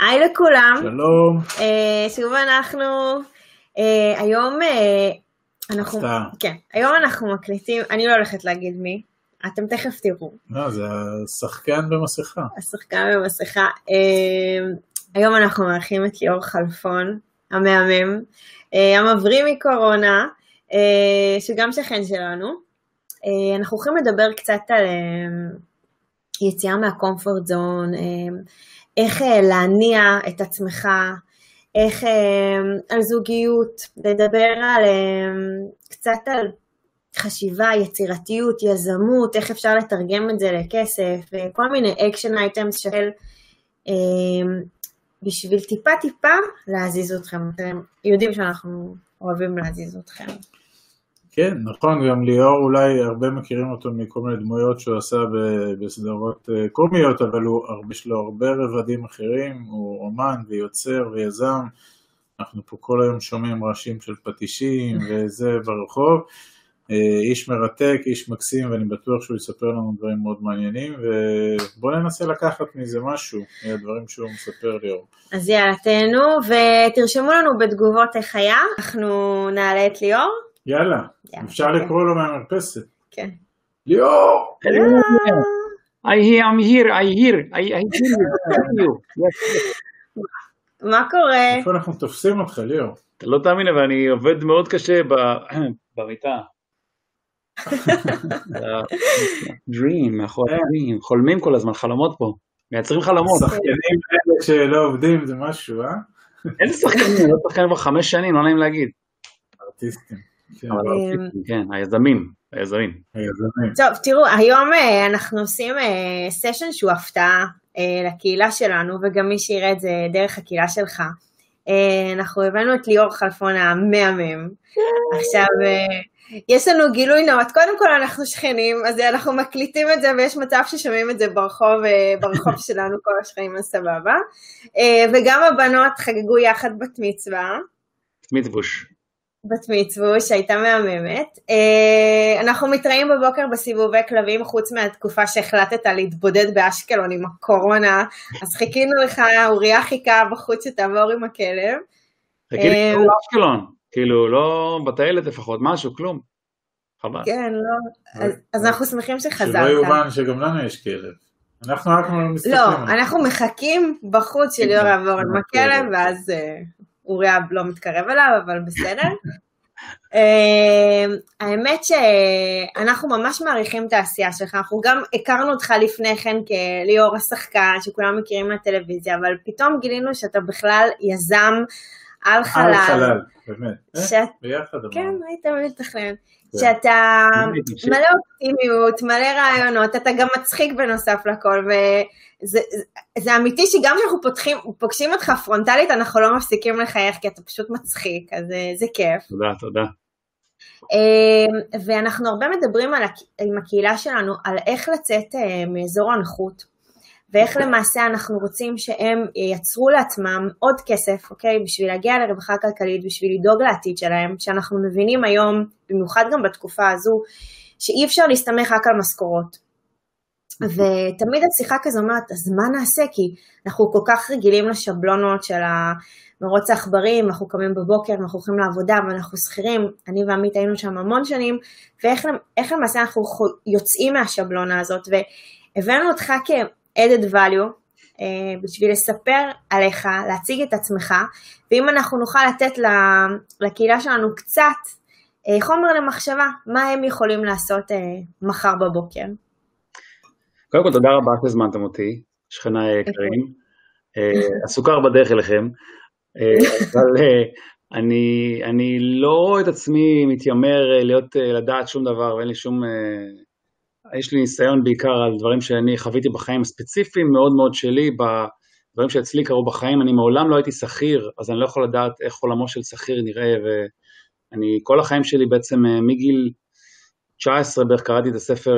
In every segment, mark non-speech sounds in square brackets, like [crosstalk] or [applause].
היי לכולם. שלום. Uh, שוב אנחנו, uh, היום uh, אנחנו, הפתעה. כן, היום אנחנו מקליטים, אני לא הולכת להגיד מי, אתם תכף תראו. לא, זה השחקן במסכה. השחקן במסכה. Uh, היום אנחנו מארחים את ליאור חלפון, המהמם, uh, המבריא מקורונה, uh, שגם שכן שלנו. Uh, אנחנו הולכים לדבר קצת על uh, יציאה מהקומפורט זון, uh, איך להניע את עצמך, איך על זוגיות, לדבר על קצת על חשיבה, יצירתיות, יזמות, איך אפשר לתרגם את זה לכסף, וכל מיני action items של בשביל טיפה טיפה להזיז אתכם. אתם יודעים שאנחנו אוהבים להזיז אתכם. כן, נכון, גם ליאור אולי הרבה מכירים אותו מכל מיני דמויות שהוא עשה בסדרות קומיות, אבל הוא, יש לו הרבה רבדים אחרים, הוא אומן ויוצר ויזם, אנחנו פה כל היום שומעים ראשים של פטישים [laughs] וזה ברחוב, איש מרתק, איש מקסים, ואני בטוח שהוא יספר לנו דברים מאוד מעניינים, ובואו ננסה לקחת מזה משהו, מהדברים שהוא מספר ליאור. אז יאללה, תהנו, ותרשמו לנו בתגובות איך היה, אנחנו נעלה את ליאור. יאללה, אפשר לקרוא לו מהמרפסת. כן. ליאור! I hear, I'm here, I hear, I, I hear you. מה קורה? איפה אנחנו תופסים אותך, ליאור? אתה לא תאמין, אבל אני עובד מאוד קשה [clears throat] במיטה. [laughs] Dream, מאחורי הדרים, חולמים כל הזמן, חלומות פה, מייצרים חלומות. שחקנים כאלה שלא עובדים זה משהו, אה? איזה שחקנים? לא שחקנים כבר חמש שנים, לא נעים להגיד. ארטיסטים. כן, היזמים, היזמים. טוב, תראו, היום אנחנו עושים סשן שהוא הפתעה לקהילה שלנו, וגם מי שיראה את זה דרך הקהילה שלך. אנחנו הבאנו את ליאור חלפון המהמם. [laughs] עכשיו, יש לנו גילוי נאות, קודם כל אנחנו שכנים, אז אנחנו מקליטים את זה ויש מצב ששומעים את זה ברחוב, ברחוב [laughs] שלנו, כל השכנים אז סבבה. וגם הבנות חגגו יחד בת מצווה. מצווש. בת מצווש, שהייתה מהממת. אנחנו מתראים בבוקר בסיבובי כלבים, חוץ מהתקופה שהחלטת להתבודד באשקלון עם הקורונה, אז חיכינו לך, אוריה חיכה בחוץ שתעבור עם הכלב. חיכינו באשקלון. כאילו, לא בטיילת לפחות, משהו, כלום. חבל. כן, לא. אז אנחנו שמחים שחזרת. שלא יובן שגם לנו יש כלב. אנחנו רק מסתכלים. לא, אנחנו מחכים בחוץ שליאור יעבור עם הכלב, ואז אוריה לא מתקרב אליו, אבל בסדר. [laughs] האמת שאנחנו ממש מעריכים את העשייה שלך, אנחנו גם הכרנו אותך לפני כן כליאור השחקן, שכולם מכירים מהטלוויזיה, אבל פתאום גילינו שאתה בכלל יזם על חלל. על חלל, באמת. שאת... ביחד. כן, היית מתכנן. שאתה מלא אופטימיות, מלא רעיונות, אתה גם מצחיק בנוסף לכל, וזה אמיתי שגם כשאנחנו פותחים, פוגשים אותך פרונטלית, אנחנו לא מפסיקים לחייך, כי אתה פשוט מצחיק, אז זה כיף. תודה, תודה. ואנחנו הרבה מדברים על, עם הקהילה שלנו על איך לצאת מאזור הנוחות. ואיך למעשה אנחנו רוצים שהם ייצרו לעצמם עוד כסף, אוקיי? בשביל להגיע לרווחה כלכלית, בשביל לדאוג לעתיד שלהם, שאנחנו מבינים היום, במיוחד גם בתקופה הזו, שאי אפשר להסתמך רק על משכורות. ותמיד השיחה כזו אומרת, אז מה נעשה? כי אנחנו כל כך רגילים לשבלונות של מרוץ העכברים, אנחנו קמים בבוקר, אנחנו הולכים לעבודה ואנחנו שכירים, אני ועמית היינו שם המון שנים, ואיך למעשה אנחנו יוצאים מהשבלונה הזאת, והבאנו אותך כ... added value, uh, בשביל לספר עליך, להציג את עצמך, ואם אנחנו נוכל לתת לקהילה שלנו קצת uh, חומר למחשבה, מה הם יכולים לעשות uh, מחר בבוקר. קודם כל תודה רבה שהזמנתם אותי, שכניי היקרים, [laughs] הסוכר בדרך אליכם, אבל אני, אני לא רואה את עצמי מתיימר להיות, לדעת שום דבר ואין לי שום יש לי ניסיון בעיקר על דברים שאני חוויתי בחיים הספציפיים מאוד מאוד שלי, בדברים שאצלי קרו בחיים, אני מעולם לא הייתי שכיר, אז אני לא יכול לדעת איך עולמו של שכיר נראה, ואני כל החיים שלי בעצם מגיל 19 בערך קראתי את הספר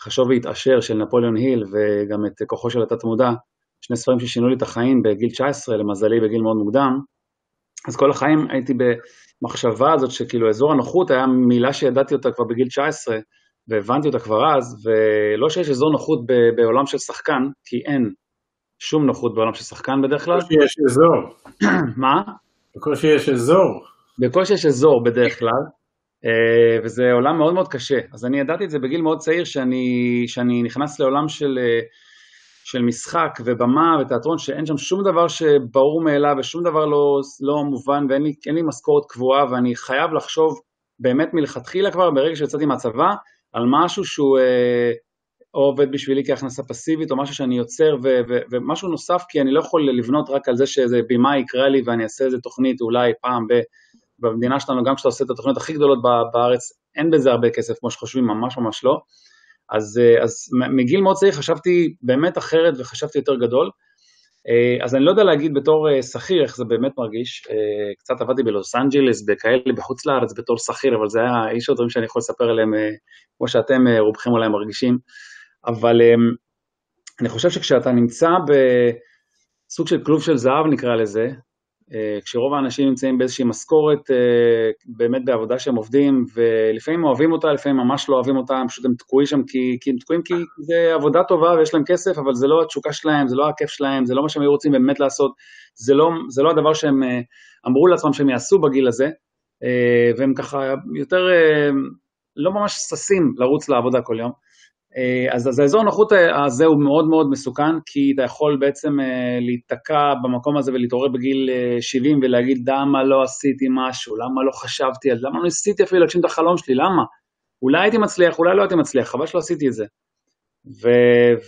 חשוב והתעשר של נפוליאון היל, וגם את כוחו של התת מודע, שני ספרים ששינו לי את החיים בגיל 19, למזלי בגיל מאוד מוקדם, אז כל החיים הייתי במחשבה הזאת שכאילו אזור הנוחות היה מילה שידעתי אותה כבר בגיל 19, והבנתי אותה כבר אז, ולא שיש אזור נוחות בעולם של שחקן, כי אין. שום נוחות בעולם של שחקן בדרך כלל. בקושי יש אזור. [clears throat] מה? בקושי יש אזור. בקושי יש אזור בדרך כלל, אה, וזה עולם מאוד מאוד קשה. אז אני ידעתי את זה בגיל מאוד צעיר, שאני, שאני נכנס לעולם של, אה, של משחק ובמה ותיאטרון, שאין שם שום דבר שברור מאליו ושום דבר לא, לא מובן ואין לי, לי משכורת קבועה ואני חייב לחשוב באמת מלכתחילה כבר, ברגע שיצאתי מהצבא, על משהו שהוא אה, או עובד בשבילי כהכנסה פסיבית או משהו שאני יוצר ו- ו- ומשהו נוסף כי אני לא יכול לבנות רק על זה שאיזה בימה יקרה לי ואני אעשה איזה תוכנית אולי פעם ב... במדינה שלנו, גם כשאתה עושה את התוכניות הכי גדולות בארץ, אין בזה הרבה כסף כמו שחושבים, ממש ממש לא. אז, אה, אז מגיל מאוד צעיר חשבתי באמת אחרת וחשבתי יותר גדול. אה, אז אני לא יודע להגיד בתור אה, שכיר איך זה באמת מרגיש, קצת עבדתי בלוס אנג'לס, בכאלה, בחוץ לארץ בתור שכיר, אבל זה היה איש הדברים שאני יכול לספר עליהם, כמו שאתם רובכם אולי מרגישים, אבל אני חושב שכשאתה נמצא בסוג של כלוב של זהב נקרא לזה, אה, כשרוב האנשים נמצאים באיזושהי משכורת, אה, באמת בעבודה שהם עובדים, ולפעמים אוהבים אותה, לפעמים ממש לא אוהבים אותה, הם פשוט הם תקועים שם כי, כי הם תקועים כי זה עבודה טובה ויש להם כסף, אבל זה לא התשוקה שלהם, זה לא הכיף שלהם, זה לא מה שהם היו רוצים באמת לעשות, זה לא, זה לא הדבר שהם אה, אמרו לעצמם שהם יעשו בגיל הזה, והם ככה יותר לא ממש ששים לרוץ לעבודה כל יום. אה, אז, אז האזור הנוחות הזה הוא מאוד מאוד מסוכן, כי אתה יכול בעצם אה, להיתקע במקום הזה ולהתעורר בגיל 70 אה, ולהגיד למה לא עשיתי משהו, למה לא חשבתי על זה, למה לא ניסיתי אפילו להגשים את החלום שלי, למה? אולי הייתי מצליח, אולי לא הייתי מצליח, חבל שלא עשיתי את זה. ו,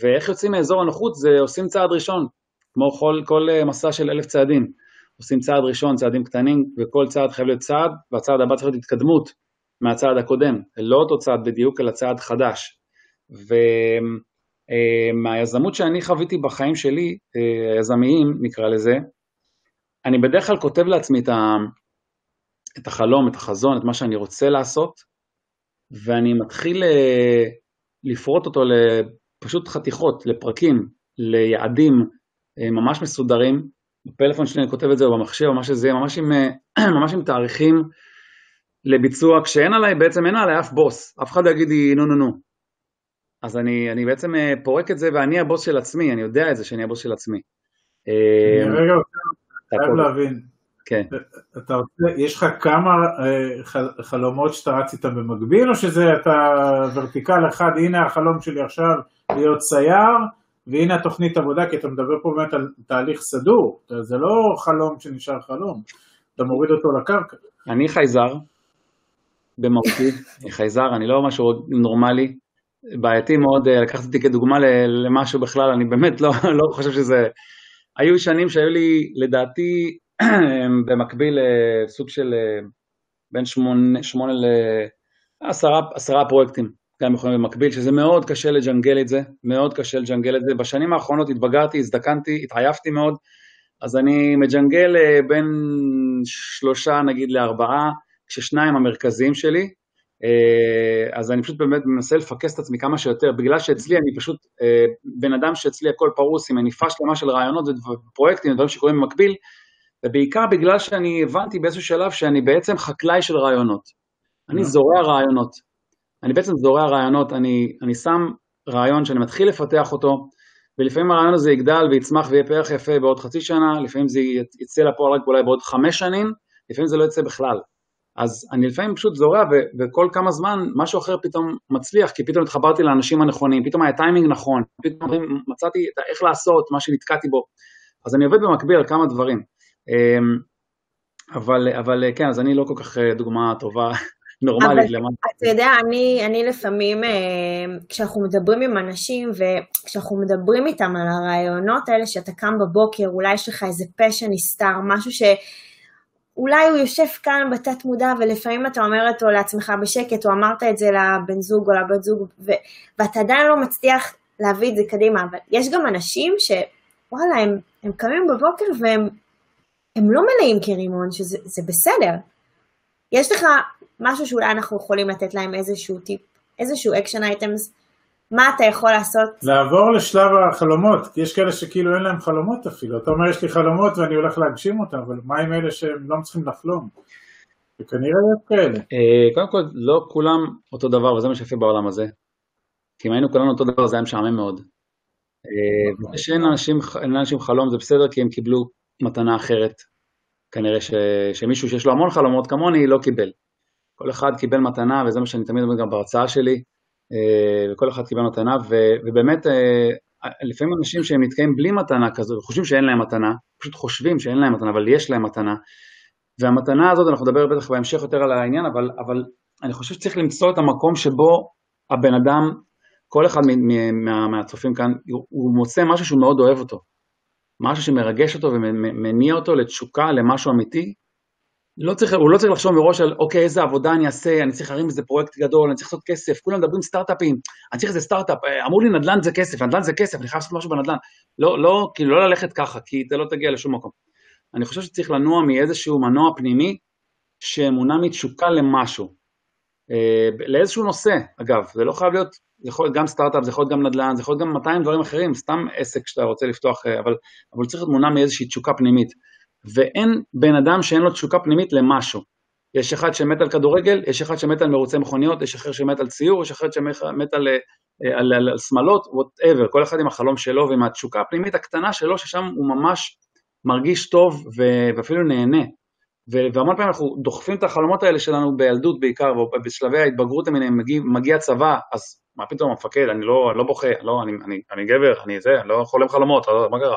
ואיך יוצאים מאזור הנוחות זה עושים צעד ראשון, כמו כל, כל מסע של אלף צעדים. עושים צעד ראשון, צעדים קטנים, וכל צעד חייב להיות צעד, והצעד הבא צריך להיות התקדמות מהצעד הקודם, לא אותו צעד בדיוק, אלא צעד חדש. ומהיזמות שאני חוויתי בחיים שלי, אה, היזמיים נקרא לזה, אני בדרך כלל כותב לעצמי את, ה, את החלום, את החזון, את מה שאני רוצה לעשות, ואני מתחיל אה, לפרוט אותו לפשוט חתיכות, לפרקים, ליעדים אה, ממש מסודרים. בפלאפון שלי אני כותב את זה, או במחשב, או מה שזה, ממש עם, [clears throat] ממש עם תאריכים לביצוע, כשאין עליי, בעצם אין עליי אף בוס, אף אחד לא יגיד לי נו נו נו, אז אני, אני בעצם אה, פורק את זה ואני הבוס של עצמי, אני יודע את זה שאני הבוס של עצמי. אני אה, רגע חייב להבין. כן. אתה רוצה, יש לך כמה אה, חלומות שאתה רץ איתם במקביל, או שזה אתה ורטיקל אחד, הנה החלום שלי עכשיו להיות צייר, והנה התוכנית עבודה, כי אתה מדבר פה באמת על תהליך סדור, זה לא חלום שנשאר חלום, אתה מוריד אותו לקרקע. אני חייזר, במהותי, אני חייזר, אני לא משהו נורמלי, בעייתי מאוד אה, לקחת אותי כדוגמה למשהו בכלל, אני באמת לא, [laughs] לא חושב שזה... היו שנים שהיו לי, לדעתי, [clears throat] במקביל לסוג של אה, בין שמונה, שמונה לעשרה עשרה פרויקטים, גם יכולים במקביל, שזה מאוד קשה לג'נגל את זה, מאוד קשה לג'נגל את זה. בשנים האחרונות התבגרתי, הזדקנתי, התעייפתי מאוד, אז אני מג'נגל אה, בין שלושה נגיד לארבעה, כששניים המרכזיים שלי, אה, אז אני פשוט באמת מנסה לפקס את עצמי כמה שיותר, בגלל שאצלי אני פשוט אה, בן אדם שאצלי הכל פרוס עם מניפה שלמה של רעיונות ופרויקטים ודברים שקורים במקביל, ובעיקר בגלל שאני הבנתי באיזשהו שלב שאני בעצם חקלאי של רעיונות. אני. זורע רעיונות. אני בעצם זורע רעיונות, אני, אני שם רעיון שאני מתחיל לפתח אותו, ולפעמים הרעיון הזה יגדל ויצמח ויהיה פרח יפה בעוד חצי שנה, לפעמים זה יצא לפועל רק אולי בעוד חמש שנים, לפעמים זה לא יצא בכלל. אז אני לפעמים פשוט זורע ו- וכל כמה זמן משהו אחר פתאום מצליח, כי פתאום התחברתי לאנשים הנכונים, פתאום היה טיימינג נכון, פתאום מצאתי איך לעשות, מה שנתקעתי בו. אז אני עובד במקביל על כמה דברים. אמ, אבל, אבל כן, אז אני לא כל כך אה, דוגמה טובה, [laughs] נורמלית. אבל אתה יודע, אני, אני לפעמים, אה, כשאנחנו מדברים עם אנשים וכשאנחנו מדברים איתם על הרעיונות האלה שאתה קם בבוקר, אולי יש לך איזה פשן נסתר, משהו ש... אולי הוא יושב כאן בתת מודע ולפעמים אתה אומר אותו לעצמך בשקט או אמרת את זה לבן זוג או לבת זוג ו- ואתה עדיין לא מצליח להביא את זה קדימה, אבל יש גם אנשים שוואלה הם, הם קמים בבוקר והם הם לא מלאים כרימון, שזה בסדר. יש לך משהו שאולי אנחנו יכולים לתת להם איזשהו טיפ, איזשהו action items מה אתה יכול לעשות? לעבור לשלב החלומות, כי יש כאלה שכאילו אין להם חלומות אפילו. אתה אומר יש לי חלומות ואני הולך להגשים אותם, אבל מה עם אלה שהם לא צריכים לחלום? וכנראה יש כאלה. אה, קודם כל, לא כולם אותו דבר, וזה מה שיפה בעולם הזה. כי אם היינו כולנו אותו דבר זה היה משעמם מאוד. וזה שאין לאנשים, לאנשים חלום זה בסדר כי הם קיבלו מתנה אחרת. כנראה ש, שמישהו שיש לו המון חלומות כמוני לא קיבל. כל אחד קיבל מתנה, וזה מה שאני תמיד אומר גם בהרצאה שלי, וכל אחד קיבל מתנה, ובאמת לפעמים אנשים שהם נתקעים בלי מתנה כזו, חושבים שאין להם מתנה, פשוט חושבים שאין להם מתנה, אבל יש להם מתנה. והמתנה הזאת, אנחנו נדבר בטח בהמשך יותר על העניין, אבל, אבל אני חושב שצריך למצוא את המקום שבו הבן אדם, כל אחד מה, מהצופים כאן, הוא מוצא משהו שהוא מאוד אוהב אותו. משהו שמרגש אותו ומניע אותו לתשוקה, למשהו אמיתי, לא צריך, הוא לא צריך לחשוב מראש על אוקיי, איזה עבודה אני אעשה, אני צריך להרים איזה פרויקט גדול, אני צריך לעשות כסף, כולם מדברים סטארט-אפים, אני צריך איזה סטארט-אפ, אה, אמרו לי נדל"ן זה כסף, נדל"ן זה כסף, אני חייב לעשות משהו בנדל"ן. לא, לא, כאילו לא ללכת ככה, כי אתה לא תגיע לשום מקום. אני חושב שצריך לנוע מאיזשהו מנוע פנימי שמונע מתשוקה למשהו. אה, לאיזשהו נושא, אגב, זה לא חייב להיות, זה יכול להיות גם סטארט-אפ, זה יכול להיות גם נדל"ן, זה יכול להיות גם 200 דברים אחרים, סתם עסק שאתה רוצה לפתוח, אה, אבל, אבל צריך להיות מונע מאיזושהי תשוקה פנימית. ואין בן אדם שאין לו תשוקה פנימית למשהו. יש אחד שמת על כדורגל, יש אחד שמת על מרוצי מכוניות, יש אחר שמת על ציור, יש אחד שמת על, אה, על, שמלות, whatever, כל אחד עם החלום שלו ועם התשוקה הפנימית הקטנה שלו, ששם הוא ממש מרגיש טוב ואפילו נהנה. והמון פעמים אנחנו דוחפים את החלומות האלה שלנו בילדות בעיקר, ובשלבי ההתבגרות המיניהם מגיע, מגיע צבא, אז מה פתאום המפקד, אני לא, לא בוכה, לא, אני, אני, אני גבר, אני זה, אני לא חולם חלומות, לא, מה קרה?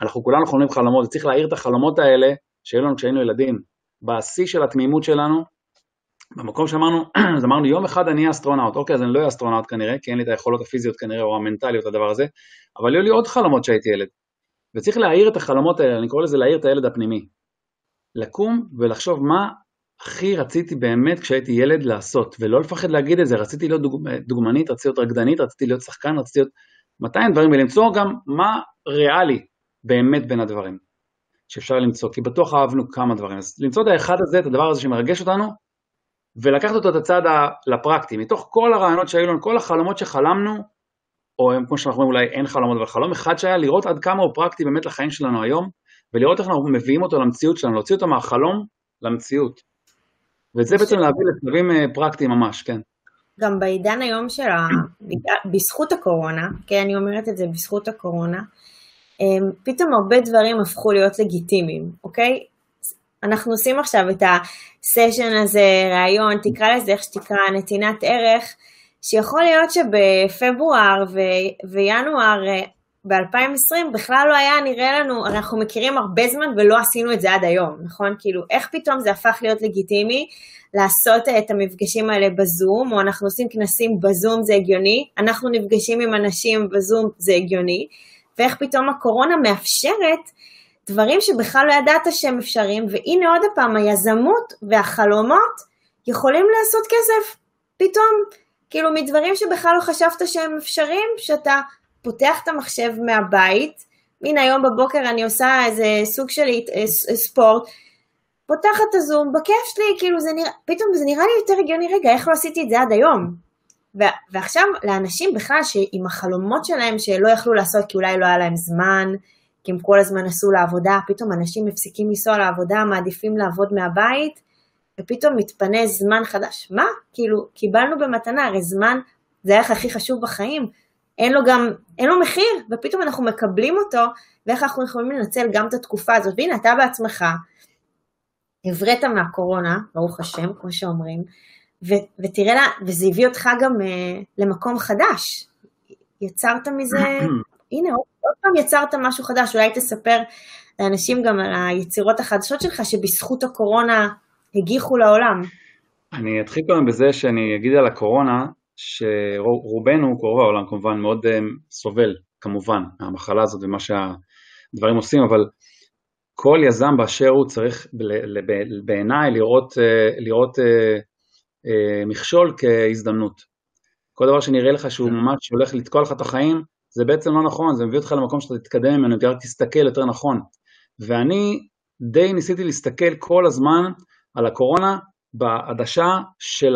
אנחנו כולנו חולמים חלומות, וצריך להעיר את החלומות האלה שהיו לנו כשהיינו ילדים. בשיא של התמימות שלנו, במקום שאמרנו, אז [clears throat] אמרנו יום אחד אני אהיה אסטרונאוט, אוקיי אז אני לא אהיה אסטרונאוט כנראה, כי אין לי את היכולות הפיזיות כנראה או המנטליות לדבר הזה, אבל היו לי עוד חלומות כשהייתי ילד. וצריך להעיר את החלומות האלה, אני קורא לזה להעיר את הילד הפנימי. לקום ולחשוב מה הכי רציתי באמת כשהייתי ילד לעשות, ולא לפחד להגיד את זה, רציתי להיות דוג... דוגמנית, רציתי להיות רקדנית, רציתי להיות שחקן, רציתי להיות 200 דברים, ולמצוא גם מה ריאלי, באמת בין הדברים שאפשר למצוא, כי בטוח אהבנו כמה דברים. אז למצוא את האחד הזה, את הדבר הזה שמרגש אותנו, ולקחת אותו את הצד לפרקטי, מתוך כל הרעיונות שהיו לנו, כל החלומות שחלמנו, או כמו שאנחנו אומרים אולי אין חלומות, אבל חלום אחד שהיה לראות עד כמה הוא פרקטי באמת לחיים שלנו היום, ולראות איך אנחנו מביאים אותו למציאות שלנו, להוציא אותו מהחלום למציאות. ואת זה בעצם להביא לשלבים אה, פרקטיים ממש, כן. גם בעידן היום של ה... בזכות הקורונה, כן, אני אומרת את זה בזכות הקורונה, פתאום הרבה דברים הפכו להיות לגיטימיים, אוקיי? אנחנו עושים עכשיו את הסשן הזה, ראיון, תקרא לזה איך שתקרא, נתינת ערך, שיכול להיות שבפברואר ו- וינואר אה, ב-2020 בכלל לא היה נראה לנו, אנחנו מכירים הרבה זמן ולא עשינו את זה עד היום, נכון? כאילו, איך פתאום זה הפך להיות לגיטימי לעשות את המפגשים האלה בזום, או אנחנו עושים כנסים בזום זה הגיוני, אנחנו נפגשים עם אנשים בזום זה הגיוני, ואיך פתאום הקורונה מאפשרת דברים שבכלל לא ידעת שהם אפשריים, והנה עוד פעם, היזמות והחלומות יכולים לעשות כסף, פתאום, כאילו מדברים שבכלל לא חשבת שהם אפשריים, שאתה פותח את המחשב מהבית, הנה היום בבוקר אני עושה איזה סוג של אה, ספורט, פותחת את הזום, בכיף שלי, כאילו זה נראה, פתאום זה נראה לי יותר הגיוני, רגע, איך לא עשיתי את זה עד היום? ועכשיו לאנשים בכלל שעם החלומות שלהם שלא יכלו לעשות כי אולי לא היה להם זמן, כי הם כל הזמן נסעו לעבודה, פתאום אנשים מפסיקים לנסוע לעבודה, מעדיפים לעבוד מהבית, ופתאום מתפנה זמן חדש. מה? כאילו, קיבלנו במתנה, הרי זמן זה הערך הכי חשוב בחיים, אין לו גם, אין לו מחיר, ופתאום אנחנו מקבלים אותו, ואיך אנחנו יכולים לנצל גם את התקופה הזאת. והנה, אתה בעצמך, הבראת מהקורונה, ברוך השם, כמו שאומרים, ו- ותראה לה, וזה הביא אותך גם uh, למקום חדש. יצרת מזה, [clears throat] הנה עוד, עוד פעם יצרת משהו חדש, אולי תספר לאנשים גם על היצירות החדשות שלך שבזכות הקורונה הגיחו לעולם. אני אתחיל קודם בזה שאני אגיד על הקורונה, שרובנו, קרוב העולם כמובן, מאוד uh, סובל כמובן מהמחלה הזאת ומה שהדברים עושים, אבל כל יזם באשר הוא צריך בעיניי לראות, uh, לראות אה, מכשול כהזדמנות. כל דבר שנראה לך שהוא כן. ממש הולך לתקוע לך את החיים, זה בעצם לא נכון, זה מביא אותך למקום שאתה תתקדם ממנו, רק תסתכל יותר נכון. ואני די ניסיתי להסתכל כל הזמן על הקורונה בעדשה של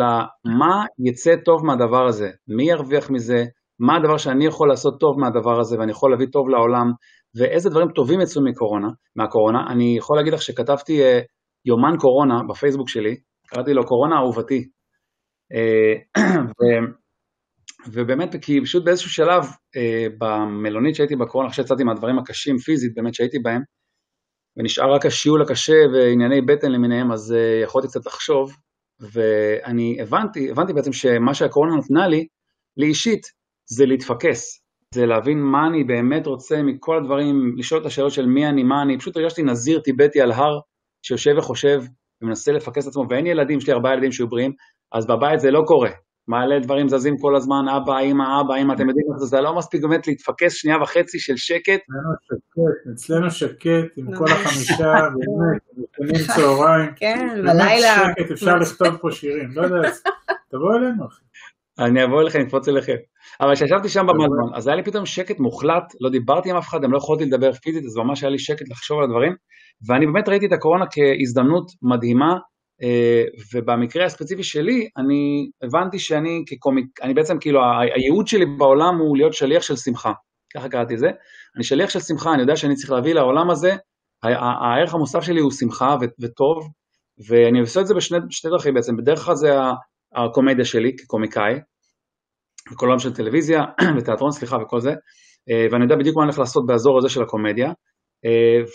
מה יצא טוב מהדבר הזה, מי ירוויח מזה, מה הדבר שאני יכול לעשות טוב מהדבר הזה ואני יכול להביא טוב לעולם, ואיזה דברים טובים יצאו מקורונה, מהקורונה. אני יכול להגיד לך שכתבתי uh, יומן קורונה בפייסבוק שלי, קראתי לו קורונה אהובתי, אה, [clears throat] ובאמת, כי פשוט באיזשהו שלב, אה, במלונית שהייתי בקורונה, אחרי שיצאתי מהדברים הקשים פיזית באמת שהייתי בהם, ונשאר רק השיעול הקשה וענייני בטן למיניהם, אז אה, יכולתי קצת לחשוב, ואני הבנתי, הבנתי בעצם שמה שהקורונה נתנה לי, לי אישית, זה להתפקס, זה להבין מה אני באמת רוצה מכל הדברים, לשאול את השאלות של מי אני, מה אני, פשוט הרגשתי נזיר טיבטי על הר, שיושב וחושב ומנסה לפקס את עצמו, ואין ילדים, יש לי ארבעה ילדים שהיו בריאים, אז בבית זה לא קורה, מעלה דברים זזים כל הזמן, אבא, אמא, אבא, אמא, אתם יודעים איך זה, זה לא מספיק באמת להתפקס שנייה וחצי של שקט. אצלנו שקט, עם כל החמישה, באמת, מתקנים צהריים. כן, בלילה. שקט, אפשר לכתוב פה שירים, לא יודע, תבוא אלינו, אחי. אני אבוא אליכם, נקפוץ אליכם. אבל כשישבתי שם במזמן, אז היה לי פתאום שקט מוחלט, לא דיברתי עם אף אחד, גם לא יכולתי לדבר פיזית, אז ממש היה לי שקט לחשוב על הדברים, ואני באמת ראיתי את הקורונה כהזדמנות מדהימה ובמקרה הספציפי שלי, אני הבנתי שאני כקומיק, אני בעצם כאילו, הייעוד שלי בעולם הוא להיות שליח של שמחה, ככה קראתי את זה. אני שליח של שמחה, אני יודע שאני צריך להביא לעולם הזה, הערך המוסף שלי הוא שמחה וטוב, ואני עושה את זה בשני דרכים בעצם, בדרך כלל זה הקומדיה שלי כקומיקאי, בכל עולם של טלוויזיה [clears throat] ותיאטרון, סליחה, וכל זה, אה, ואני יודע בדיוק מה אני הולך לעשות באזור הזה של הקומדיה, אה,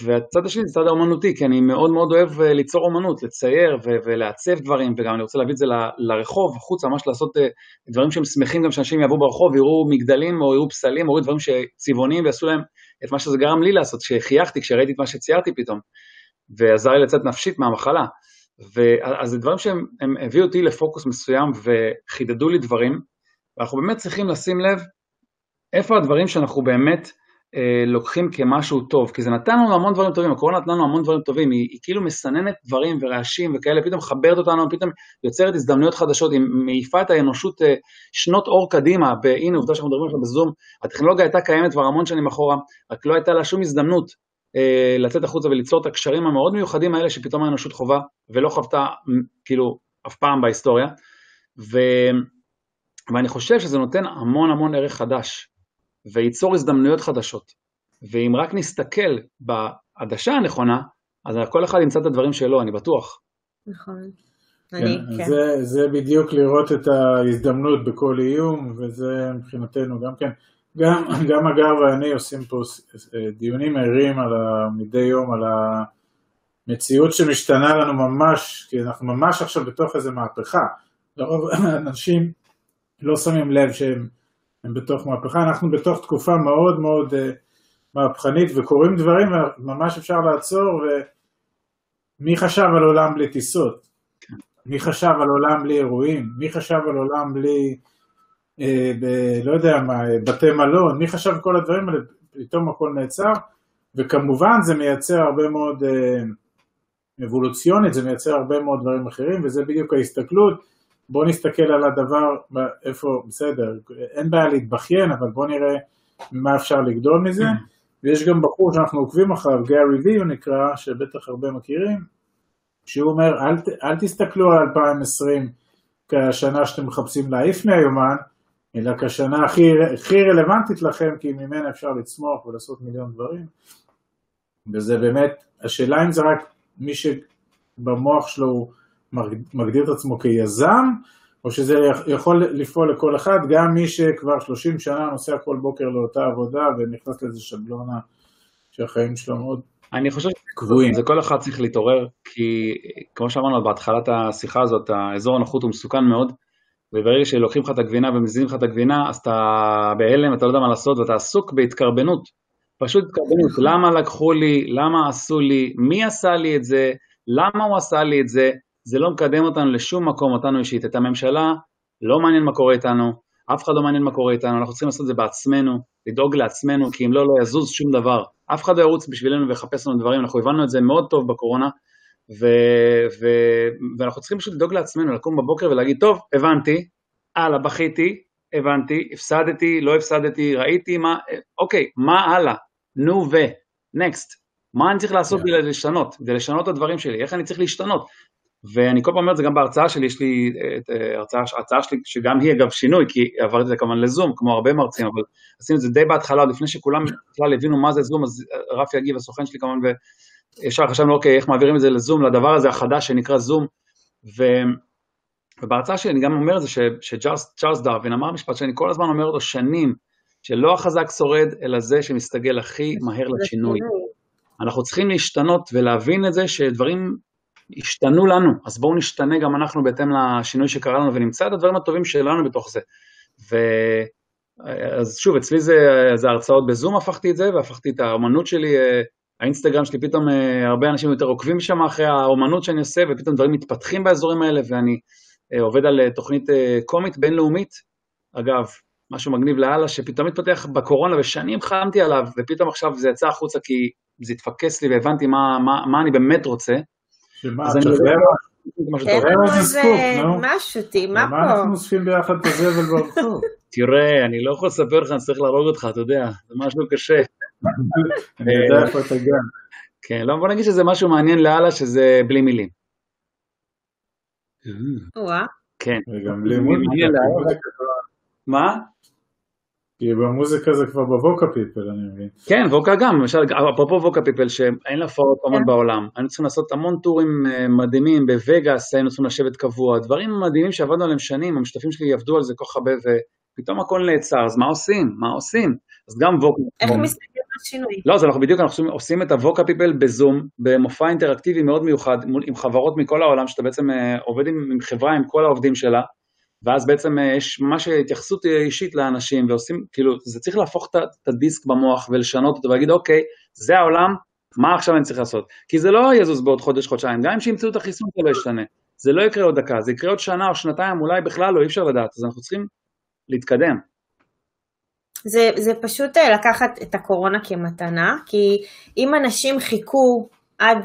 והצד השני זה צד האומנותי, כי אני מאוד מאוד אוהב אה, ליצור אומנות, לצייר ולעצב דברים, וגם אני רוצה להביא את זה לרחוב, החוצה, ממש לעשות אה, דברים שהם שמחים גם שאנשים יעברו ברחוב, יראו מגדלים או יראו פסלים, או יראו דברים שצבעוניים ויעשו להם את מה שזה גרם לי לעשות, שחייכתי כשראיתי את מה שציירתי פתאום, ועזר לי לצאת נפשית מהמחלה. אז זה דברים שהם הביאו אותי לפוקוס מסוים וחידדו לי דברים, ואנחנו באמת צריכים לשים לב איפה הדברים שאנחנו באמת אה, לוקחים כמשהו טוב, כי זה נתן לנו המון דברים טובים, הקורונה נתנה לנו המון דברים טובים, היא, היא כאילו מסננת דברים ורעשים וכאלה, פתאום מחברת אותנו, פתאום יוצרת הזדמנויות חדשות, היא מעיפה את האנושות אה, שנות אור קדימה, והנה עובדה שאנחנו מדברים עכשיו בזום, הטכנולוגיה הייתה קיימת כבר המון שנים אחורה, רק לא הייתה לה שום הזדמנות אה, לצאת החוצה וליצור את הקשרים המאוד מיוחדים האלה שפתאום האנושות חווה ולא חוותה כאילו אף פעם בהיסטוריה, ו... ואני חושב שזה נותן המון המון ערך חדש. וייצור הזדמנויות חדשות. ואם רק נסתכל בעדשה הנכונה, אז כל אחד ימצא את הדברים שלו, אני בטוח. נכון. כן, אני, כן. זה, זה בדיוק לראות את ההזדמנות בכל איום, וזה מבחינתנו גם כן. גם, גם אגב ואני עושים פה דיונים ערים על ה, מדי יום על המציאות שמשתנה לנו ממש, כי אנחנו ממש עכשיו בתוך איזה מהפכה. לרוב [laughs] אנשים לא שמים לב שהם הם בתוך מהפכה, אנחנו בתוך תקופה מאוד מאוד uh, מהפכנית וקורים דברים וממש אפשר לעצור ומי חשב על עולם בלי טיסות? מי חשב על עולם בלי אירועים? מי חשב על עולם בלי, אה, ב, לא יודע מה, בתי מלון? מי חשב כל הדברים האלה? פתאום הכל נעצר וכמובן זה מייצר הרבה מאוד אה, אבולוציונית, זה מייצר הרבה מאוד דברים אחרים וזה בדיוק ההסתכלות בוא נסתכל על הדבר, איפה, בסדר, אין בעיה להתבכיין, אבל בוא נראה מה אפשר לגדול מזה. ויש גם בחור שאנחנו עוקבים אחריו, גארי וי הוא נקרא, שבטח הרבה מכירים, שהוא אומר, אל, אל תסתכלו על 2020 כשנה שאתם מחפשים להעיף מהיומן, אלא כשנה הכי, הכי רלוונטית לכם, כי ממנה אפשר לצמוח ולעשות מיליון דברים. וזה באמת, השאלה אם זה רק מי שבמוח שלו הוא מגדיר את עצמו כיזם, או שזה יכול לפעול לכל אחד, גם מי שכבר 30 שנה נוסע כל בוקר לאותה עבודה ונכנס לאיזה שבלונה שהחיים שלו מאוד אני חושב קבועים. זה כל אחד צריך להתעורר, כי כמו שאמרנו בהתחלת השיחה הזאת, האזור הנוחות הוא מסוכן מאוד, וברגע שלוקחים לך את הגבינה ומזיזים לך את הגבינה, אז אתה בהלם, אתה לא יודע מה לעשות, ואתה עסוק בהתקרבנות. פשוט התקרבנות, למה לקחו לי, למה עשו לי, מי עשה לי את זה, למה הוא עשה לי את זה, זה לא מקדם אותנו לשום מקום, אותנו אישית. את הממשלה, לא מעניין מה קורה איתנו, אף אחד לא מעניין מה קורה איתנו, אנחנו צריכים לעשות את זה בעצמנו, לדאוג לעצמנו, כי אם לא, לא יזוז שום דבר. אף אחד לא ירוץ בשבילנו ויחפש לנו דברים, אנחנו הבנו את זה מאוד טוב בקורונה, ו, ו, ואנחנו צריכים פשוט לדאוג לעצמנו, לקום בבוקר ולהגיד, טוב, הבנתי, הלאה, בכיתי, הבנתי, הפסדתי, לא הפסדתי, ראיתי, מה, אוקיי, מה הלאה? נו ו, נקסט. מה אני צריך לעשות yeah. כדי לשנות, כדי לשנות את הדברים שלי, איך אני צריך להשתנות. ואני כל פעם אומר את זה גם בהרצאה שלי, יש לי את אה, ההרצאה, ההרצאה שלי, שגם היא אגב שינוי, כי עברתי את זה כמובן לזום, כמו הרבה מרצים, אבל עשינו את זה די בהתחלה, עוד לפני שכולם בכלל הבינו מה זה זום, אז אה, רפי יגיב, הסוכן שלי כמובן, וישר חשבנו, אוקיי, איך מעבירים את זה לזום, לדבר הזה החדש שנקרא זום, ו... ובהרצאה שלי אני גם אומר את זה שצ'ארלס דרווין אמר משפט שאני כל הזמן אומר אותו שנים, שלא החזק שורד, אלא זה שמסתגל הכי מהר לשינוי. אנחנו צריכים להשתנות ולהבין את זה שדברים השתנו לנו, אז בואו נשתנה גם אנחנו בהתאם לשינוי שקרה לנו ונמצא את הדברים הטובים שלנו בתוך זה. ו... אז שוב, אצלי זה, זה הרצאות בזום הפכתי את זה, והפכתי את האומנות שלי, אה, האינסטגרם שלי, פתאום אה, הרבה אנשים יותר עוקבים שם אחרי האומנות שאני עושה, ופתאום דברים מתפתחים באזורים האלה, ואני אה, עובד על תוכנית קומית בינלאומית. אגב, משהו מגניב לאללה, שפתאום התפתח בקורונה, ושנים חלמתי עליו, ופתאום עכשיו זה יצא החוצה כי זה התפקס לי והבנתי מה, מה, מה אני באמת רוצה. שמה, תשחרר תן לנו איזה מה פה? מה אנחנו אוספים ביחד את הזבל ברחוב? תראה, אני לא יכול לספר לך, אני צריך להרוג אותך, אתה יודע, זה משהו קשה. [laughs] אני יודע איפה אתה גם. כן, לא, בוא נגיד שזה משהו מעניין לאללה, שזה בלי מילים. כן. וגם בלי מילים. מה? כי במוזיקה זה כבר בווקה פיפל, אני מבין. כן, ווקה גם, למשל, אפרופו ווקה פיפל, שאין לה פורט המון בעולם, היינו צריכים לעשות המון טורים אה, מדהימים בווגאס, היינו צריכים לשבת קבוע, דברים מדהימים שעבדנו עליהם שנים, המשתתפים שלי עבדו על זה כל כך הרבה, ופתאום הכל נעצר, אז מה עושים? מה עושים? אז גם ווקה... איך מסתכלים על שינוי? לא, אז אנחנו בדיוק, אנחנו עושים את הווקה פיפל בזום, במופע אינטראקטיבי מאוד מיוחד, עם חברות מכל העולם, שאתה בעצם אה, עובד עם חברה, עם כל העובדים שלה, ואז בעצם אה, יש ממש התייחסות אישית לאנשים ועושים, כאילו, זה צריך להפוך את הדיסק במוח ולשנות אותו ולהגיד, אוקיי, זה העולם, מה עכשיו אני צריך לעשות? כי זה לא יזוז בעוד חודש, חודשיים, גם אם שימצאו את החיסון זה לא ישתנה. זה לא יקרה עוד דקה, זה יקרה עוד שנה או שנתיים, אולי בכלל לא, אי אפשר לדעת, אז אנחנו צריכים להתקדם. זה, זה פשוט אה, לקחת את הקורונה כמתנה, כי אם אנשים חיכו עד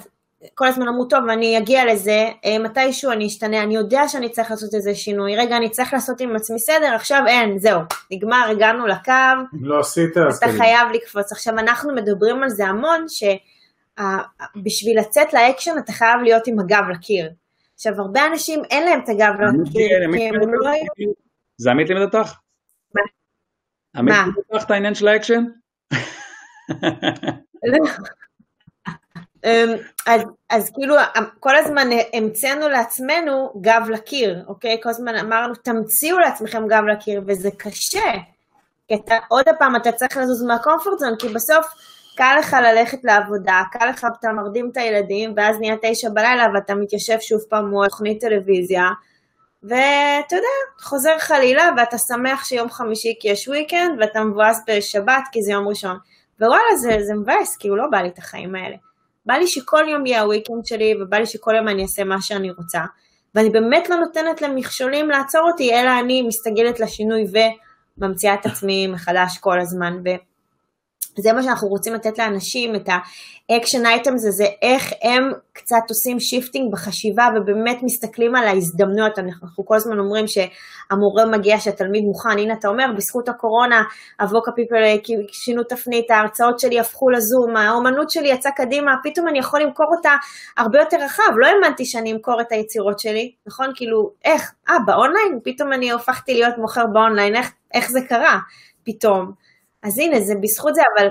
כל הזמן אמרו, טוב, אני אגיע לזה, אה, מתישהו אני אשתנה, אני יודע שאני צריך לעשות איזה שינוי, רגע, אני צריך לעשות עם עצמי סדר, עכשיו אין, זהו, נגמר, הגענו לקו, לא עשית, אז אתה חייב לקפוץ. עכשיו, אנחנו מדברים על זה המון, שבשביל לצאת לאקשן אתה חייב להיות עם הגב לקיר. עכשיו, הרבה אנשים אין להם את הגב לקיר, כי הם לא. זה עמית לימד אותך? מה? עמית לימד אותך את העניין של האקשן? אמ, אז, אז כאילו כל הזמן המצאנו לעצמנו גב לקיר, אוקיי? כל הזמן אמרנו תמציאו לעצמכם גב לקיר, וזה קשה. כי אתה, עוד פעם אתה צריך לזוז מה comfort zone, כי בסוף קל לך ללכת לעבודה, קל לך, אתה מרדים את הילדים, ואז נהיה תשע בלילה ואתה מתיישב שוב פעם מול תוכנית טלוויזיה, ואתה יודע, חוזר חלילה ואתה שמח שיום חמישי כי יש weekend, ואתה מבואס בשבת כי זה יום ראשון. ווואלה, זה, זה מבאס, הוא לא בא לי את החיים האלה. בא לי שכל יום יהיה ה weekend שלי, ובא לי שכל יום אני אעשה מה שאני רוצה. ואני באמת לא נותנת למכשולים לעצור אותי, אלא אני מסתגלת לשינוי וממציאה את עצמי מחדש כל הזמן. ו... זה מה שאנחנו רוצים לתת לאנשים, את ה action items הזה, איך הם קצת עושים shifting בחשיבה ובאמת מסתכלים על ההזדמנויות. אנחנו כל הזמן אומרים שהמורה מגיע, שהתלמיד מוכן, הנה אתה אומר, בזכות הקורונה, a bunch of people שינו תפנית, ההרצאות שלי הפכו לזום, האומנות שלי יצאה קדימה, פתאום אני יכול למכור אותה הרבה יותר רחב, לא האמנתי שאני אמכור את היצירות שלי, נכון? כאילו, איך? אה, באונליין? פתאום אני הופכתי להיות מוכר באונליין, איך, איך זה קרה פתאום? אז הנה, זה בזכות זה, אבל,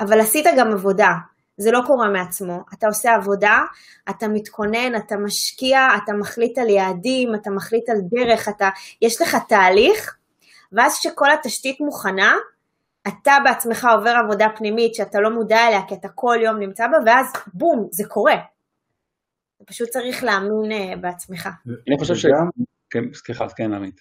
אבל עשית גם עבודה. זה לא קורה מעצמו. אתה עושה עבודה, אתה מתכונן, אתה משקיע, אתה מחליט על יעדים, אתה מחליט על דרך, אתה, יש לך תהליך, ואז כשכל התשתית מוכנה, אתה בעצמך עובר עבודה פנימית שאתה לא מודע אליה, כי אתה כל יום נמצא בה, ואז בום, זה קורה. אתה פשוט צריך להאמין אה, בעצמך. אני חושב ש... כן, סליחה, כן, עמית.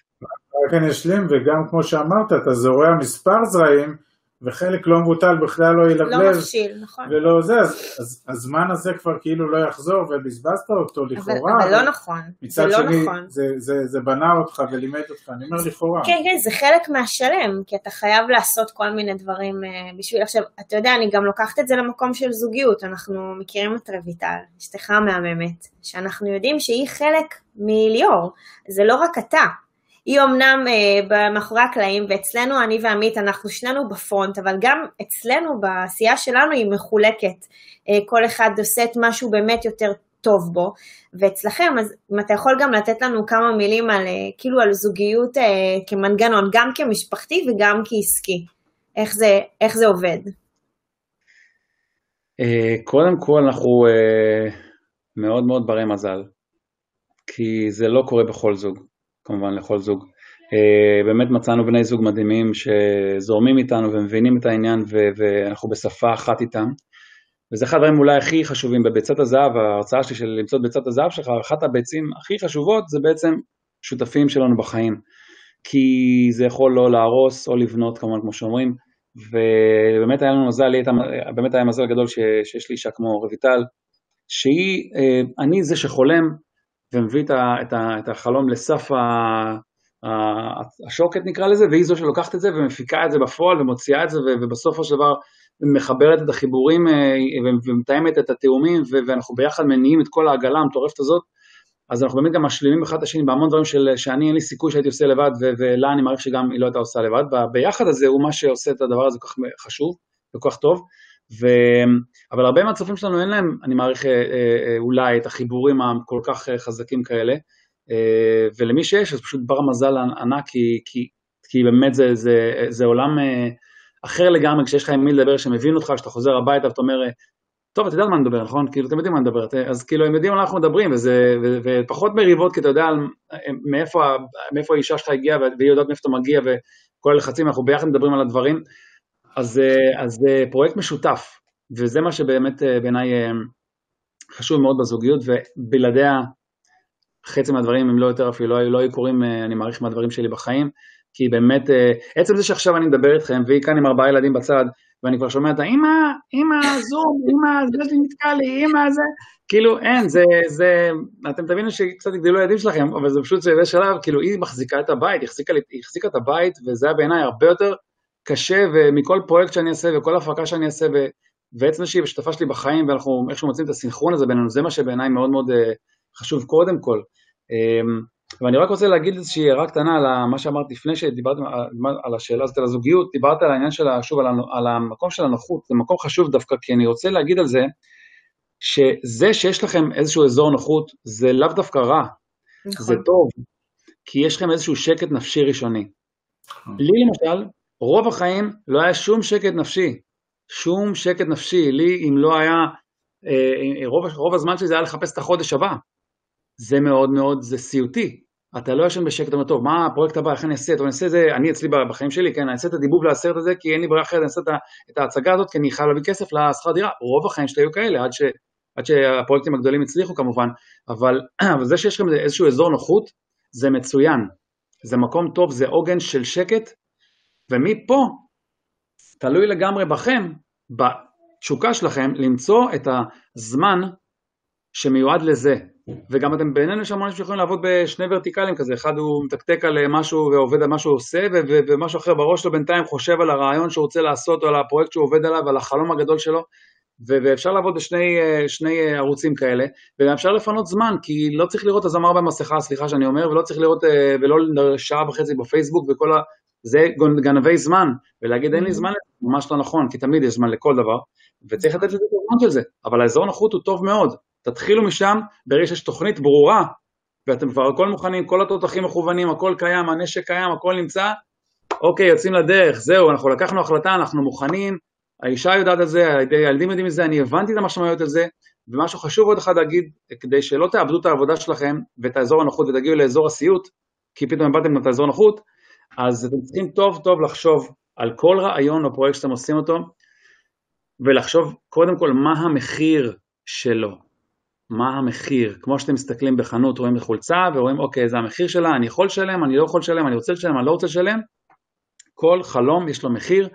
רק אני אשלים, וגם כמו שאמרת, אתה זורע מספר זרעים, וחלק לא מבוטל בכלל לא ילבלב. לא מבשיל, נכון. ולא זה, אז, אז הזמן הזה כבר כאילו לא יחזור, ובזבזת אותו לכאורה. אבל, אבל לא נכון, זה שני, לא נכון. זה, זה, זה בנה אותך ולימד אותך, אני אומר לכאורה. כן, כן, זה חלק מהשלם, כי אתה חייב לעשות כל מיני דברים uh, בשביל, עכשיו, אתה יודע, אני גם לוקחת את זה למקום של זוגיות, אנחנו מכירים את רויטל, אשתך המהממת, שאנחנו יודעים שהיא חלק מליאור, זה לא רק אתה. היא אמנם אה, מאחורי הקלעים, ואצלנו, אני ועמית, אנחנו שנינו בפרונט, אבל גם אצלנו, בעשייה שלנו, היא מחולקת. אה, כל אחד עושה את משהו באמת יותר טוב בו, ואצלכם, אז אם אתה יכול גם לתת לנו כמה מילים על, אה, כאילו על זוגיות אה, כמנגנון, גם כמשפחתי וגם כעסקי. איך זה, איך זה עובד? אה, קודם כל, אנחנו אה, מאוד מאוד ברי מזל, כי זה לא קורה בכל זוג. כמובן לכל זוג. אה, באמת מצאנו בני זוג מדהימים שזורמים איתנו ומבינים את העניין ואנחנו בשפה אחת איתם. וזה אחד הדברים אולי הכי חשובים בביצת הזהב, ההרצאה שלי של למצוא את ביצת הזהב שלך, אחת הביצים הכי חשובות זה בעצם שותפים שלנו בחיים. כי זה יכול לא להרוס או לבנות כמובן כמו שאומרים, ובאמת היה לנו מזל, באמת היה מזל גדול שיש לי אישה כמו רויטל, שהיא, אה, אני זה שחולם ומביא את החלום לסף השוקת נקרא לזה, והיא זו שלוקחת את זה ומפיקה את זה בפועל ומוציאה את זה ובסופו של דבר מחברת את החיבורים אה, ומתאמת את התאומים ואנחנו ביחד מניעים את כל העגלה המטורפת הזאת, אז אנחנו באמת גם משלימים אחד את השני בהמון דברים של, שאני אין לי סיכוי שהייתי עושה לבד ולה אני מעריך שגם היא לא הייתה עושה לבד, ביחד הזה הוא מה שעושה את הדבר הזה כל כך חשוב וכל כך טוב, ו... אבל הרבה מהצופים שלנו אין להם, אני מעריך אה, אה, אולי את החיבורים הכל כך חזקים כאלה, ולמי שיש אז פשוט בר מזל ענק כי, כי, כי באמת זה, זה, זה עולם אחר לגמרי. כשיש לך עם מי לדבר שמבין אותך, כשאתה חוזר הביתה ואתה אומר, טוב, אתה יודע על מה נדבר, נכון? כאילו, אתם יודעים מה נדבר, אז כאילו, הם יודעים על מה אנחנו מדברים, וזה, ו, ופחות מריבות, כי אתה יודע מאיפה, מאיפה האישה שלך הגיעה, והיא יודעת מאיפה אתה מגיע, וכל הלחצים, אנחנו ביחד מדברים על הדברים, אז, אז פרויקט משותף, וזה מה שבאמת בעיניי חשוב מאוד בזוגיות, ובלעדיה חצי מהדברים, אם לא יותר אפילו, לא, לא היו קורים, אני מעריך מהדברים שלי בחיים, כי באמת, אה, עצם זה שעכשיו אני מדבר איתכם, והיא כאן עם ארבעה ילדים בצד, ואני כבר שומע את האמא, אמא, זום, אמא, זה נתקע לי, אמא, זה, כאילו אין, זה, זה, אתם תבינו שקצת יגדלו הילדים שלכם, אבל זה פשוט שזה שלב, כאילו היא מחזיקה את הבית, היא החזיקה, היא החזיקה את הבית, וזה היה בעיניי הרבה יותר קשה, ומכל פרויקט שאני אעשה, וכל הפקה שאני אעשה, ו, ועצם שהיא שותפה שלי בחיים, ואנחנו איכשהו מוצאים את הסינכרון הזה בינינו, זה מה שבעיניי מאוד מאוד אה, חשוב קודם כל. אמ, ואני רק רוצה להגיד איזושהי הערה קטנה על מה שאמרת לפני שדיברתם על השאלה הזאת על הזוגיות, דיברת על העניין של, שוב, על המקום של הנוחות, זה מקום חשוב דווקא, כי אני רוצה להגיד על זה, שזה שיש לכם איזשהו אזור נוחות, זה לאו דווקא רע, נכון. זה טוב, כי יש לכם איזשהו שקט נפשי ראשוני. נכון. לי למשל, רוב החיים לא היה שום שקט נפשי, שום שקט נפשי, לי אם לא היה, אה, רוב, רוב הזמן שלי זה היה לחפש את החודש הבא, זה מאוד מאוד, זה סיוטי. אתה לא ישן בשקט, אתה אומר, טוב, מה הפרויקט הבא, איך אני אעשה, טוב, אני אעשה את זה, אני אצלי בחיים שלי, כן, אני אעשה את הדיבוב לסרט הזה, כי אין לי ברירה אחרת, אני אעשה את ההצגה הזאת, כי אני חייב להביא כסף לשכר דירה. רוב החיים שלי היו כאלה, עד, ש, עד שהפרויקטים הגדולים הצליחו כמובן, אבל, [clears throat] אבל זה שיש לכם איזשהו אזור נוחות, זה מצוין. זה מקום טוב, זה עוגן של שקט, ומפה, תלוי לגמרי בכם, בתשוקה שלכם, למצוא את הזמן שמיועד לזה. וגם אתם בעינינו יש המון שיכולים לעבוד בשני ורטיקלים כזה, אחד הוא מתקתק על משהו ועובד על מה שהוא עושה, ומשהו אחר בראש שלו בינתיים חושב על הרעיון שהוא רוצה לעשות, או על הפרויקט שהוא עובד עליו, על החלום הגדול שלו, ואפשר לעבוד בשני שני ערוצים כאלה, וגם אפשר לפנות זמן, כי לא צריך לראות הזמר במסכה, סליחה שאני אומר, ולא צריך לראות, ולא שעה וחצי בפייסבוק וכל ה... זה גנבי זמן, ולהגיד אין לי זמן, ממש לא נכון, כי תמיד יש זמן לכל דבר, וצריך לתת לזה את הזמן של זה, אבל האזור נוחות הוא טוב מאוד, תתחילו משם, ברגע שיש תוכנית ברורה, ואתם כבר הכל מוכנים, כל התותחים מכוונים, הכל קיים, הנשק קיים, הכל נמצא, אוקיי, יוצאים לדרך, זהו, אנחנו לקחנו החלטה, אנחנו מוכנים, האישה יודעת על זה, הילדים יודעים את זה, אני הבנתי את המשמעויות על זה, ומשהו חשוב עוד אחד להגיד, כדי שלא תאבדו את העבודה שלכם ואת האזור הנוחות ותגיעו לאזור הסיוט, כי פתאום איבדתם את האזור הנוחות, אז אתם צריכים טוב טוב לחשוב על כל רעיון או פרויקט שאתם עושים אותו, ולחשוב קודם כל מה המחיר שלו. מה המחיר, כמו שאתם מסתכלים בחנות, רואים חולצה ורואים אוקיי זה המחיר שלה, אני יכול לשלם, אני לא יכול לשלם, אני רוצה לשלם, אני לא רוצה לשלם, כל חלום יש לו מחיר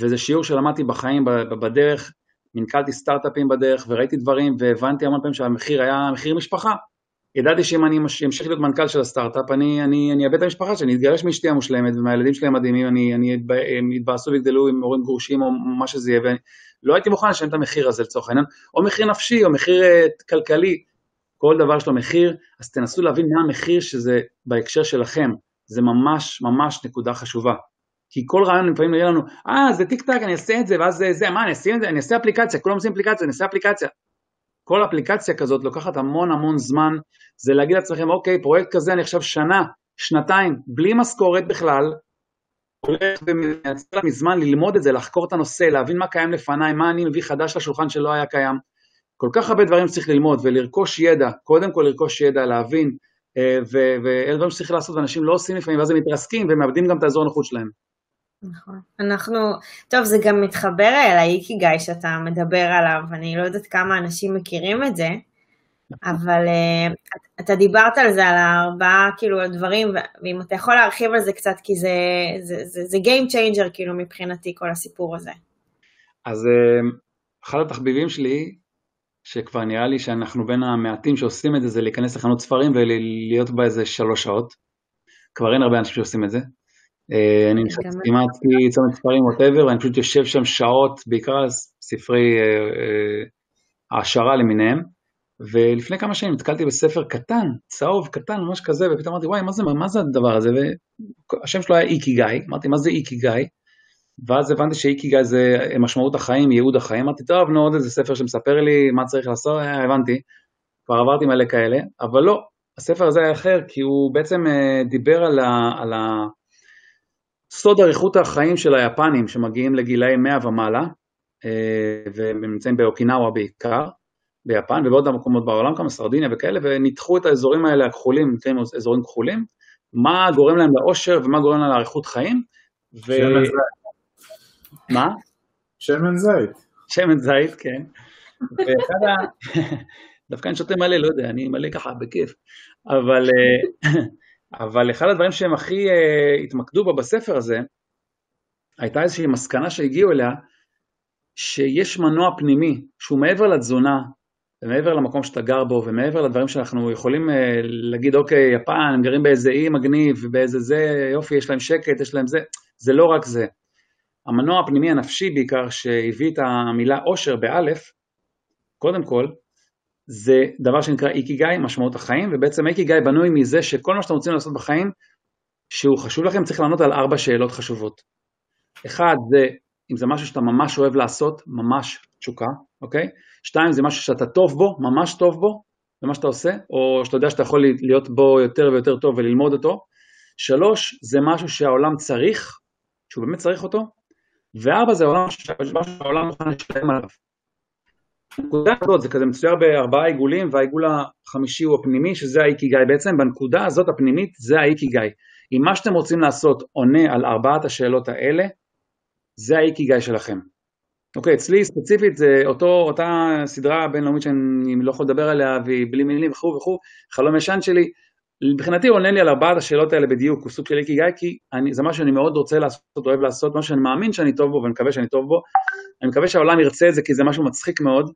וזה שיעור שלמדתי בחיים בדרך, מנכלתי סטארט-אפים בדרך וראיתי דברים והבנתי המון פעמים שהמחיר היה מחיר משפחה, ידעתי שאם אני אמשיך להיות מנכ"ל של הסטארט-אפ אני, אאבד את המשפחה שלי, אני אתגרש מאשתי המושלמת ומהילדים שלי המדהימים, אני, אני, הם יתבאסו ויגדלו עם הורים גרושים או מה שזה יהיה לא הייתי מוכן לשלם את המחיר הזה לצורך העניין, או מחיר נפשי, או מחיר uh, כלכלי, כל דבר יש לו מחיר, אז תנסו להבין מה המחיר שזה בהקשר שלכם, זה ממש ממש נקודה חשובה. כי כל רעיון לפעמים יהיה לנו, אה זה טיק טק אני אעשה את זה, ואז זה, זה, מה אני אעשה את זה, אני אעשה אפליקציה, כולם עושים אפליקציה, אני אעשה אפליקציה. כל אפליקציה כזאת לוקחת המון המון זמן, זה להגיד לעצמכם, אוקיי, פרויקט כזה אני עכשיו שנה, שנתיים, בלי משכורת בכלל, הולך ומייצר לעצמי זמן ללמוד את זה, לחקור את הנושא, להבין מה קיים לפניי, מה אני מביא חדש לשולחן שלא היה קיים. כל כך הרבה דברים שצריך ללמוד ולרכוש ידע, קודם כל לרכוש ידע, להבין ואלה דברים שצריך לעשות, ואנשים לא עושים לפעמים, ואז הם מתרסקים ומאבדים גם את האזור הנוחות שלהם. נכון. אנחנו, טוב, זה גם מתחבר אל האיקיגאי שאתה מדבר עליו, אני לא יודעת כמה אנשים מכירים את זה, אבל uh, אתה דיברת על זה, על הארבעה, כאילו, הדברים, ואם אתה יכול להרחיב על זה קצת, כי זה, זה, זה, זה Game Changer, כאילו, מבחינתי, כל הסיפור הזה. אז uh, אחד התחביבים שלי, שכבר נראה לי שאנחנו בין המעטים שעושים את זה, זה להיכנס לחנות ספרים ולהיות בה איזה שלוש שעות. כבר אין הרבה אנשים שעושים את זה. Uh, אני נכנס כמעט צומת ספרים, ווטאבר, ואני פשוט יושב שם שעות, בעיקר על ספרי העשרה למיניהם. ולפני כמה שנים נתקלתי בספר קטן, צהוב, קטן, ממש כזה, ופתאום אמרתי, וואי, מה זה, מה זה הדבר הזה? והשם שלו היה איקי גיא, אמרתי, מה זה איקי גיא? ואז הבנתי שאיקי גיא זה משמעות החיים, ייעוד החיים, אמרתי, טוב, נו, עוד איזה ספר שמספר לי מה צריך לעשות, אה, הבנתי, כבר עברתי מלא כאלה, אבל לא, הספר הזה היה אחר, כי הוא בעצם אה, דיבר על, ה, על ה... סוד אריכות החיים של היפנים שמגיעים לגילאי 100 ומעלה, אה, והם נמצאים באוקינאווה בעיקר, ביפן ובעוד המקומות בעולם, כמה סרדיניה וכאלה, וניתחו את האזורים האלה הכחולים, נקראים אזורים כחולים, מה גורם להם לאושר ומה גורם להם לאריכות חיים. ו... שמן זית. מה? שמן זית. שמן זית, כן. ואחד ה... [laughs] דווקא אני שותה מלא, לא יודע, אני מלא ככה בכיף. אבל, אה, [laughs] אבל אחד הדברים שהם הכי uh, התמקדו בה בספר הזה, הייתה איזושהי מסקנה שהגיעו אליה, שיש מנוע פנימי שהוא מעבר לתזונה, ומעבר למקום שאתה גר בו, ומעבר לדברים שאנחנו יכולים אה, להגיד, אוקיי, יפן, הם גרים באיזה אי מגניב, ובאיזה זה, יופי, יש להם שקט, יש להם זה, זה לא רק זה. המנוע הפנימי הנפשי בעיקר, שהביא את המילה אושר באלף, קודם כל, זה דבר שנקרא איקיגאי, משמעות החיים, ובעצם איקיגאי בנוי מזה שכל מה שאתם רוצים לעשות בחיים, שהוא חשוב לכם, צריך לענות על ארבע שאלות חשובות. אחד, זה אם זה משהו שאתה ממש אוהב לעשות, ממש תשוקה, אוקיי? שתיים, זה משהו שאתה טוב בו, ממש טוב בו, זה מה שאתה עושה, או שאתה יודע שאתה יכול להיות בו יותר ויותר טוב וללמוד אותו. שלוש, זה משהו שהעולם צריך, שהוא באמת צריך אותו. וארבע, זה העולם שהעולם מוכן לשלם עליו. הנקודה הזאת, זה כזה מצויר בארבעה עיגולים, והעיגול החמישי הוא הפנימי, שזה האיקיגאי. בעצם בנקודה הזאת הפנימית, זה האיקיגאי. אם מה שאתם רוצים לעשות עונה על ארבעת השאלות האלה, זה האיקיגאי שלכם. אוקיי, אצלי ספציפית זה אותו, אותה סדרה בינלאומית שאני לא יכול לדבר עליה והיא בלי מילים וכו' וכו', חלום ישן שלי, מבחינתי הוא עונה לי על ארבעת השאלות האלה בדיוק, הוא סוג של איקיגאי, כי אני, זה מה שאני מאוד רוצה לעשות, אוהב לעשות, מה שאני מאמין שאני טוב בו ואני מקווה שאני טוב בו, אני מקווה שהעולם ירצה את זה כי זה משהו מצחיק מאוד,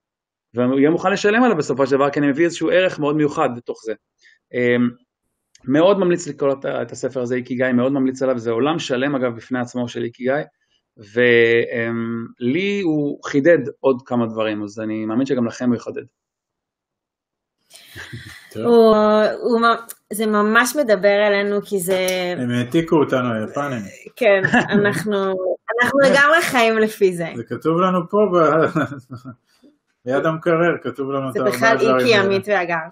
והוא יהיה מוכן לשלם עליו בסופו של דבר, כי אני מביא איזשהו ערך מאוד מיוחד בתוך זה. אמ, מאוד ממליץ לקרוא את הספר הזה, איקיגאי, מאוד ממליץ עליו, זה עולם שלם אגב בפני עצמו של איקיגאי. ולי הוא חידד עוד כמה דברים, אז אני מאמין שגם לכם הוא יחדד. [laughs] הוא, הוא, זה ממש מדבר אלינו כי זה... הם העתיקו אותנו היפנים. כן, אנחנו, אנחנו [laughs] לגמרי חיים לפי זה. זה כתוב לנו פה ב... [laughs] ביד המקרר, כתוב לנו את הארבעה דברים. זה בכלל איקי, עמית ואגר.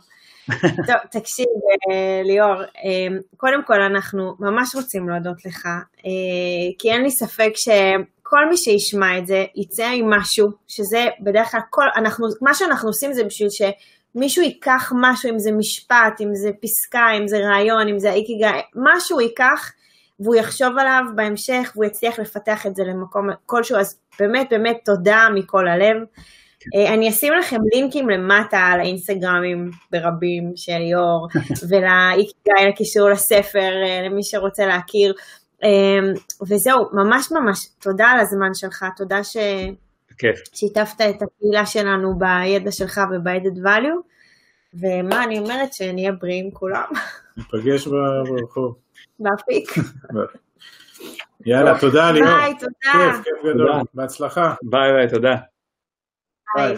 [laughs] טוב, תקשיב, אה, ליאור, אה, קודם כל אנחנו ממש רוצים להודות לך, אה, כי אין לי ספק שכל מי שישמע את זה יצא עם משהו, שזה בדרך כלל, כל, אנחנו, מה שאנחנו עושים זה בשביל שמישהו ייקח משהו, אם זה משפט, אם זה פסקה, אם זה רעיון, אם זה האיקיגה, משהו ייקח והוא יחשוב עליו בהמשך והוא יצליח לפתח את זה למקום כלשהו, אז באמת באמת תודה מכל הלב. אה, אני אשים לכם לינקים למטה על האינסטגרמים ברבים של ליאור, [laughs] ולאיקיגאי לקישור לספר, אה, למי שרוצה להכיר. אה, וזהו, ממש ממש תודה על הזמן שלך, תודה ששיתפת את הקהילה שלנו בידע שלך וב added value, ומה אני אומרת, שנהיה בריאים כולם. ניפגש ברחוב. באפיק. יאללה, תודה ליאור. ביי, תודה. כיף, כיף גדול. בהצלחה. ביי ביי, תודה.